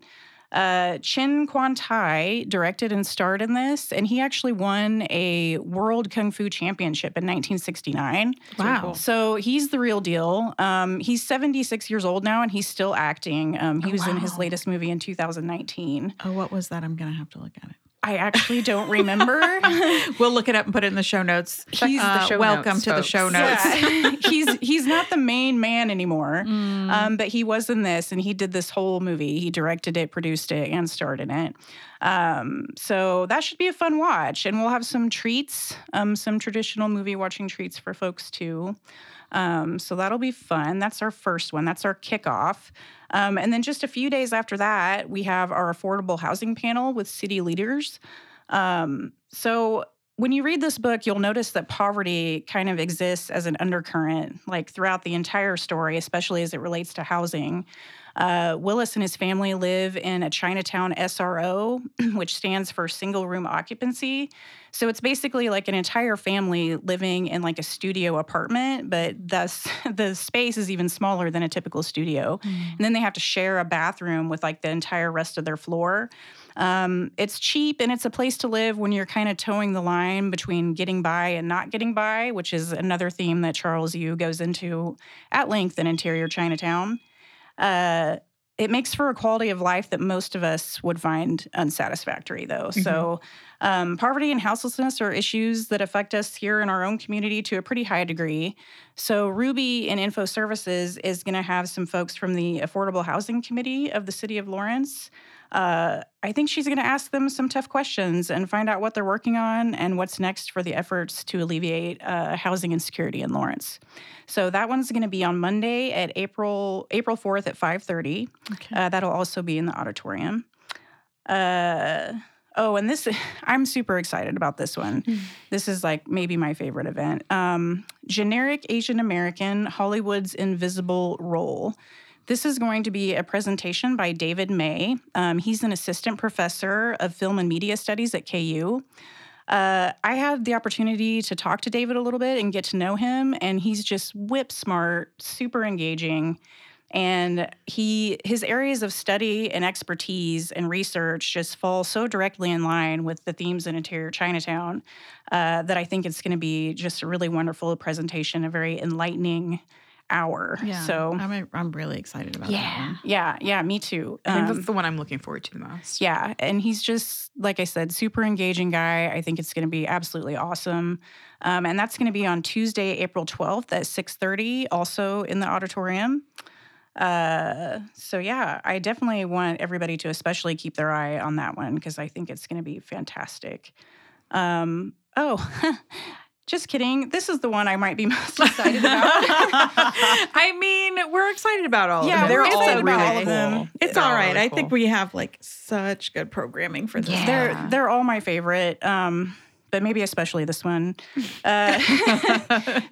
Uh, Chen Kuan Tai directed and starred in this, and he actually won a World Kung Fu Championship in 1969. wow. cool. So he's the real deal. Um, he's 76 years old now, and he's still acting. Um, he Oh, was in his latest movie in 2019. Oh, what was that? I'm gonna have to look at it. I actually don't remember. [LAUGHS] we'll look it up and put it in the show notes. He's the Uh, show welcome notes, to the show notes. Yeah. [LAUGHS] he's he's not the main man anymore. Mm. Um, but he was in this, and he did this whole movie. He directed it, produced it, and starred in it. Um, so that should be a fun watch, and we'll have some treats, um, some traditional movie watching treats for folks too. Um, so that'll be fun. That's our first one. That's our kickoff. Um, and then just a few days after that, we have our affordable housing panel with city leaders. Um, so when you read this book, you'll notice that poverty kind of exists as an undercurrent, like throughout the entire story, especially as it relates to housing. Uh, Willis and his family live in a Chinatown SRO, [CLEARS THROAT] which stands for single room occupancy. So it's basically like an entire family living in like a studio apartment, but thus [LAUGHS] the space is even smaller than a typical studio. And then they have to share a bathroom with like the entire rest of their floor. Um, it's cheap and it's a place to live when you're kind of towing the line between getting by and not getting by, which is another theme that Charles Yu goes into at length in Interior Chinatown. Uh, it makes for a quality of life that most of us would find unsatisfactory, though. Mm-hmm. So, um, poverty and houselessness are issues that affect us here in our own community to a pretty high degree. So, Ruby in Info Services is going to have some folks from the Affordable Housing Committee of the City of Lawrence uh, I think she's going to ask them some tough questions and find out what they're working on and what's next for the efforts to alleviate uh, housing insecurity in Lawrence. So that one's going to be on Monday at April April fourth at five thirty. Okay. Uh, that'll also be in the auditorium. Uh, oh, and this [LAUGHS] I'm super excited about this one. Hmm. this is like maybe my favorite event. Um, generic Asian American Hollywood's Invisible Role. This is going to be a presentation by David May. Um, he's an assistant professor of film and media studies at KU. Uh, I had the opportunity to talk to David a little bit and get to know him, and he's just whip smart, super engaging. And he his areas of study and expertise and research just fall so directly in line with the themes in Interior Chinatown uh, that I think it's going to be just a really wonderful presentation, a very enlightening hour. Yeah. So I'm I'm really excited about yeah, that. Yeah, yeah, yeah, me too. I think that's um, the one I'm looking forward to the most. Yeah, and he's just like I said, super engaging guy. I think it's going to be absolutely awesome. Um, and that's going to be on Tuesday, April 12th at 6:30, also in the auditorium. Uh, so yeah, I definitely want everybody to especially keep their eye on that one because I think it's going to be fantastic. Um, oh, [LAUGHS] Just kidding. This is the one I might be [LAUGHS] most excited about. [LAUGHS] I mean, we're excited about all yeah, of them. Yeah, they're all really all of them. It's all right. Really I think we have like such good programming for this. Yeah. They're they're all my favorite. Um, but maybe especially this one. Uh,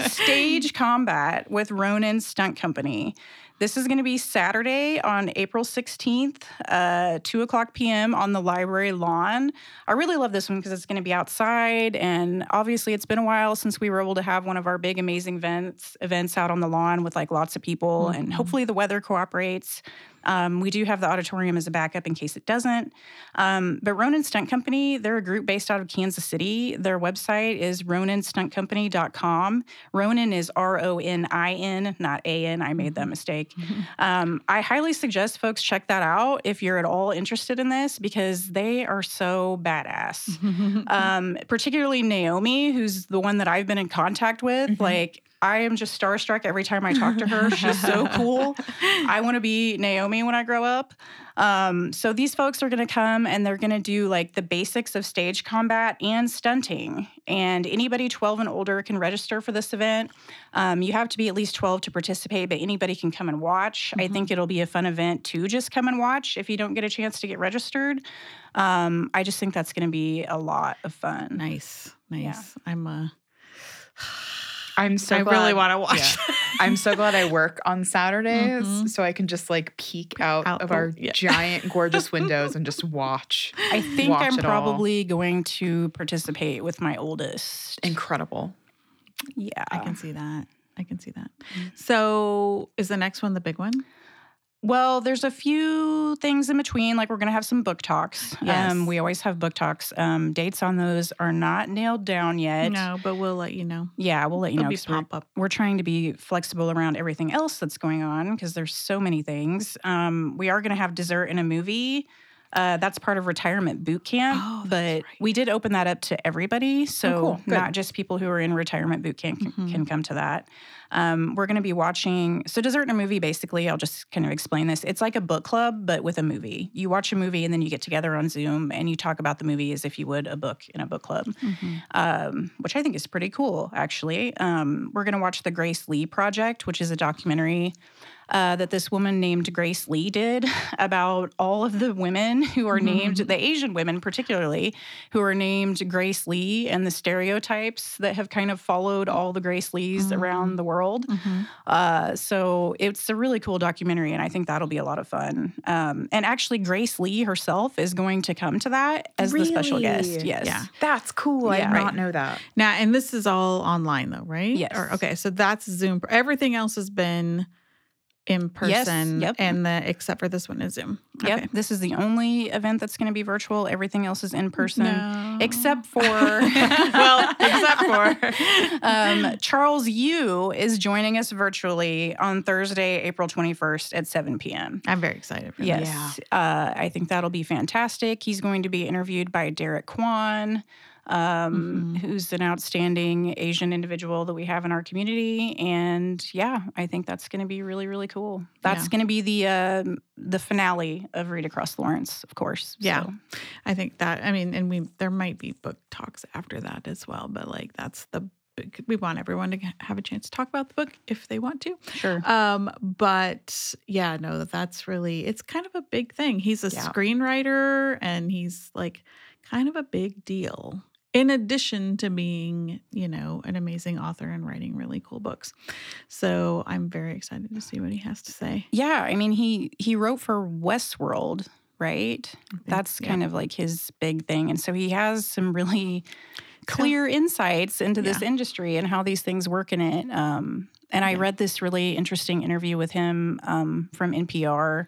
stage combat with Ronin Stunt Company. This is going to be Saturday on April 16th, uh, 2 o'clock p.m. on the library lawn. I really love this one because it's going to be outside. And obviously, it's been a while since we were able to have one of our big, amazing events, events out on the lawn with like lots of people. Mm-hmm. And hopefully, the weather cooperates. Um, we do have the auditorium as a backup in case it doesn't. Um, but Ronin Stunt Company, they're a group based out of Kansas City. Their website is roninstuntcompany.com. Ronin is R O N I N, not A N. I made that mm-hmm. Um, I highly suggest folks check that out if you're at all interested in this because they are so badass. [LAUGHS] Um, particularly Naomi, who's the one that I've been in contact with. Mm-hmm. Like, I am just starstruck every time I talk to her. [LAUGHS] She's so cool. I want to be Naomi when I grow up. Um, so these folks are going to come and they're going to do like the basics of stage combat and stunting. And anybody 12 and older can register for this event. Um, you have to be at least 12 to participate, but anybody can come and watch. Mm-hmm. I think it'll be a fun event to just come and watch if you don't get a chance to get registered. Um, I just think that's going to be a lot of fun. Nice, nice. Yeah. I'm a. Uh... I'm so I glad, really want to watch. Yeah. [LAUGHS] I'm so glad I work on Saturdays mm-hmm. so I can just like peek out, out of our yeah. giant gorgeous [LAUGHS] windows and just watch. I think watch I'm probably all. going to participate with my oldest. Incredible. Yeah. I can see that. I can see that. Mm-hmm. So, is the next one the big one? Well, there's a few things in between. Like we're going to have some book talks. Yes. Um, we always have book talks. Um, dates on those are not nailed down yet. No, but we'll let you know. Yeah, we'll let you They'll know. Be pop we're, up. we're trying to be flexible around everything else that's going on because there's so many things. Um, we are going to have dessert in a movie. Uh, that's part of retirement boot camp, oh, but right. we did open that up to everybody. So oh, cool. not just people who are in retirement boot camp can, mm-hmm. can come to that. Um, we're going to be watching. So dessert in a movie, basically, I'll just kind of explain this. It's like a book club, but with a movie. You watch a movie and then you get together on Zoom and you talk about the movie as if you would a book in a book club, mm-hmm. um, which I think is pretty cool. Actually, um, we're going to watch the Grace Lee Project, which is a documentary uh, that this woman named Grace Lee did [LAUGHS] about all of the women who are named, mm-hmm. the Asian women particularly, who are named Grace Lee and the stereotypes that have kind of followed all the Grace Lees mm-hmm. around the world. Mm-hmm. Uh, so it's a really cool documentary, and I think that'll be a lot of fun. Um, and actually, Grace Lee herself is going to come to that as really? the special guest. Yes. Yeah. That's cool. Yeah. I did right. not know that. Now, and this is all online though, right? Yes. Or, okay. So that's Zoom. Everything else has been in person, yep. and the except for this one is Zoom. Yep. Okay. This is the only event that's going to be virtual. Everything else is in person, No. except [LAUGHS] for well, except for [LAUGHS] um, Charles Yu is joining us virtually on Thursday, April 21st at 7 p.m. I'm very excited for this. Yes. Uh, I think that'll be fantastic. He's going to be interviewed by Derek Kwan, um, Mhm. who's an outstanding Asian individual that we have in our community. And yeah, I think that's going to be really, really cool. That's Yeah. going to be the um the finale of Read Across Lawrence, of course. Yeah. So, I think that I mean, and we there might be book talks after that as well, but like that's the we want everyone to have a chance to talk about the book if they want to. sure. Um, but yeah, no, that's really it's kind of a big thing. He's a Yeah. screenwriter and he's like kind of a big deal. In addition to being, you know, an amazing author and writing really cool books. So I'm very excited to see what he has to say. Yeah, I mean he he wrote for Westworld, right? Think, That's yeah. kind of like his big thing, and so he has some really clear insights into this industry and how these things work in it. Um, and I Yeah. read this really interesting interview with him um, from NPR,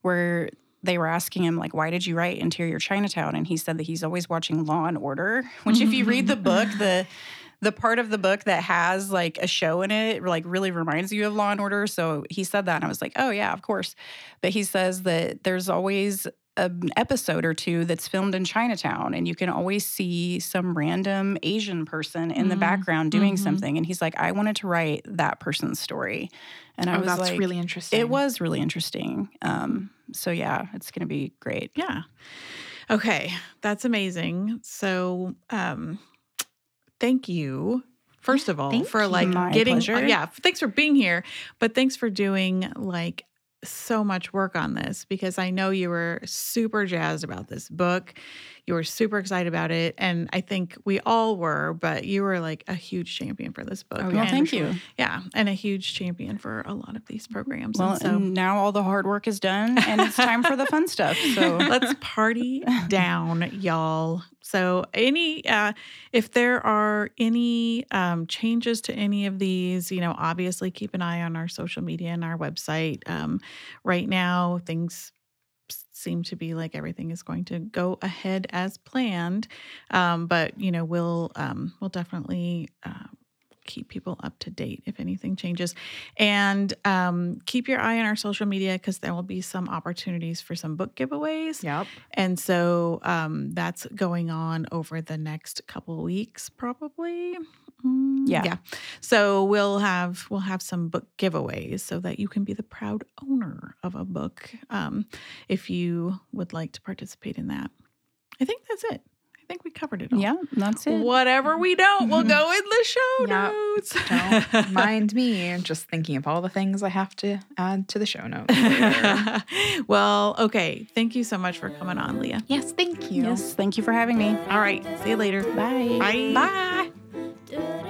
where they were asking him like, "Why did you write Interior Chinatown?" And he said that he's always watching Law and Order. [LAUGHS] Which, if you read the book, the the part of the book that has like a show in it like really reminds you of Law and Order. So he said that and I was like, "Oh yeah, of course." But he says that there's always an episode or two that's filmed in Chinatown and you can always see some random Asian person in the Mhm. background doing Mhm. something and he's like, "I wanted to write that person's story." And I oh, was that's like, really interesting. it was really interesting. Um, so yeah, it's going to be great. Yeah. Okay, that's amazing. So, um thank you first of all thank for like getting pleasure. yeah, thanks for being here, but thanks for doing like so much work on this because I know you were super jazzed about this book. You were super excited about it and I think we all were, but you were like a huge champion for this book. Oh, Well, yeah, and, thank you. Yeah, and a huge champion for a lot of these programs. Well, and so and now all the hard work is done and it's time for the fun stuff. [LAUGHS] So let's party [LAUGHS] down y'all so any uh if there are any um changes to any of these you know obviously keep an eye on our social media and our website um right now things seem to be like everything is going to go ahead as planned um but you know we'll um we'll definitely uh, keep people up to date if anything changes and um, keep your eye on our social media because there will be some opportunities for some book giveaways Yep. and so um, that's going on over the next couple weeks, probably. Mm, Yeah. yeah. So we'll have we'll have some book giveaways so that you can be the proud owner of a book um, if you would like to participate in that. I think that's it. I think we covered it all. yeah, that's it. Whatever we don't, we'll go in the show [LAUGHS] Yep. notes. Don't [LAUGHS] mind me I'm just thinking of all the things I have to add to the show notes. [LAUGHS] well, okay. Thank you so much for coming on, Leah. yes, thank you. Yes, thank you for having me. All right. See you later. Bye. Bye. Bye.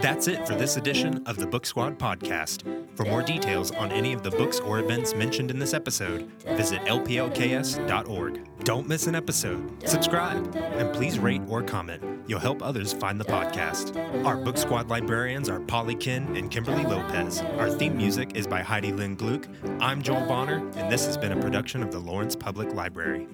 That's it for this edition of the Book Squad podcast. For more details on any of the books or events mentioned in this episode, visit lplks.org. Don't miss an episode. Subscribe and please rate or comment. You'll help others find the podcast. Our Book Squad librarians are Polly Kin and Kimberly Lopez. Our theme music is by Heidi Lynn Gluck. I'm Joel Bonner, and this has been a production of the Lawrence Public Library.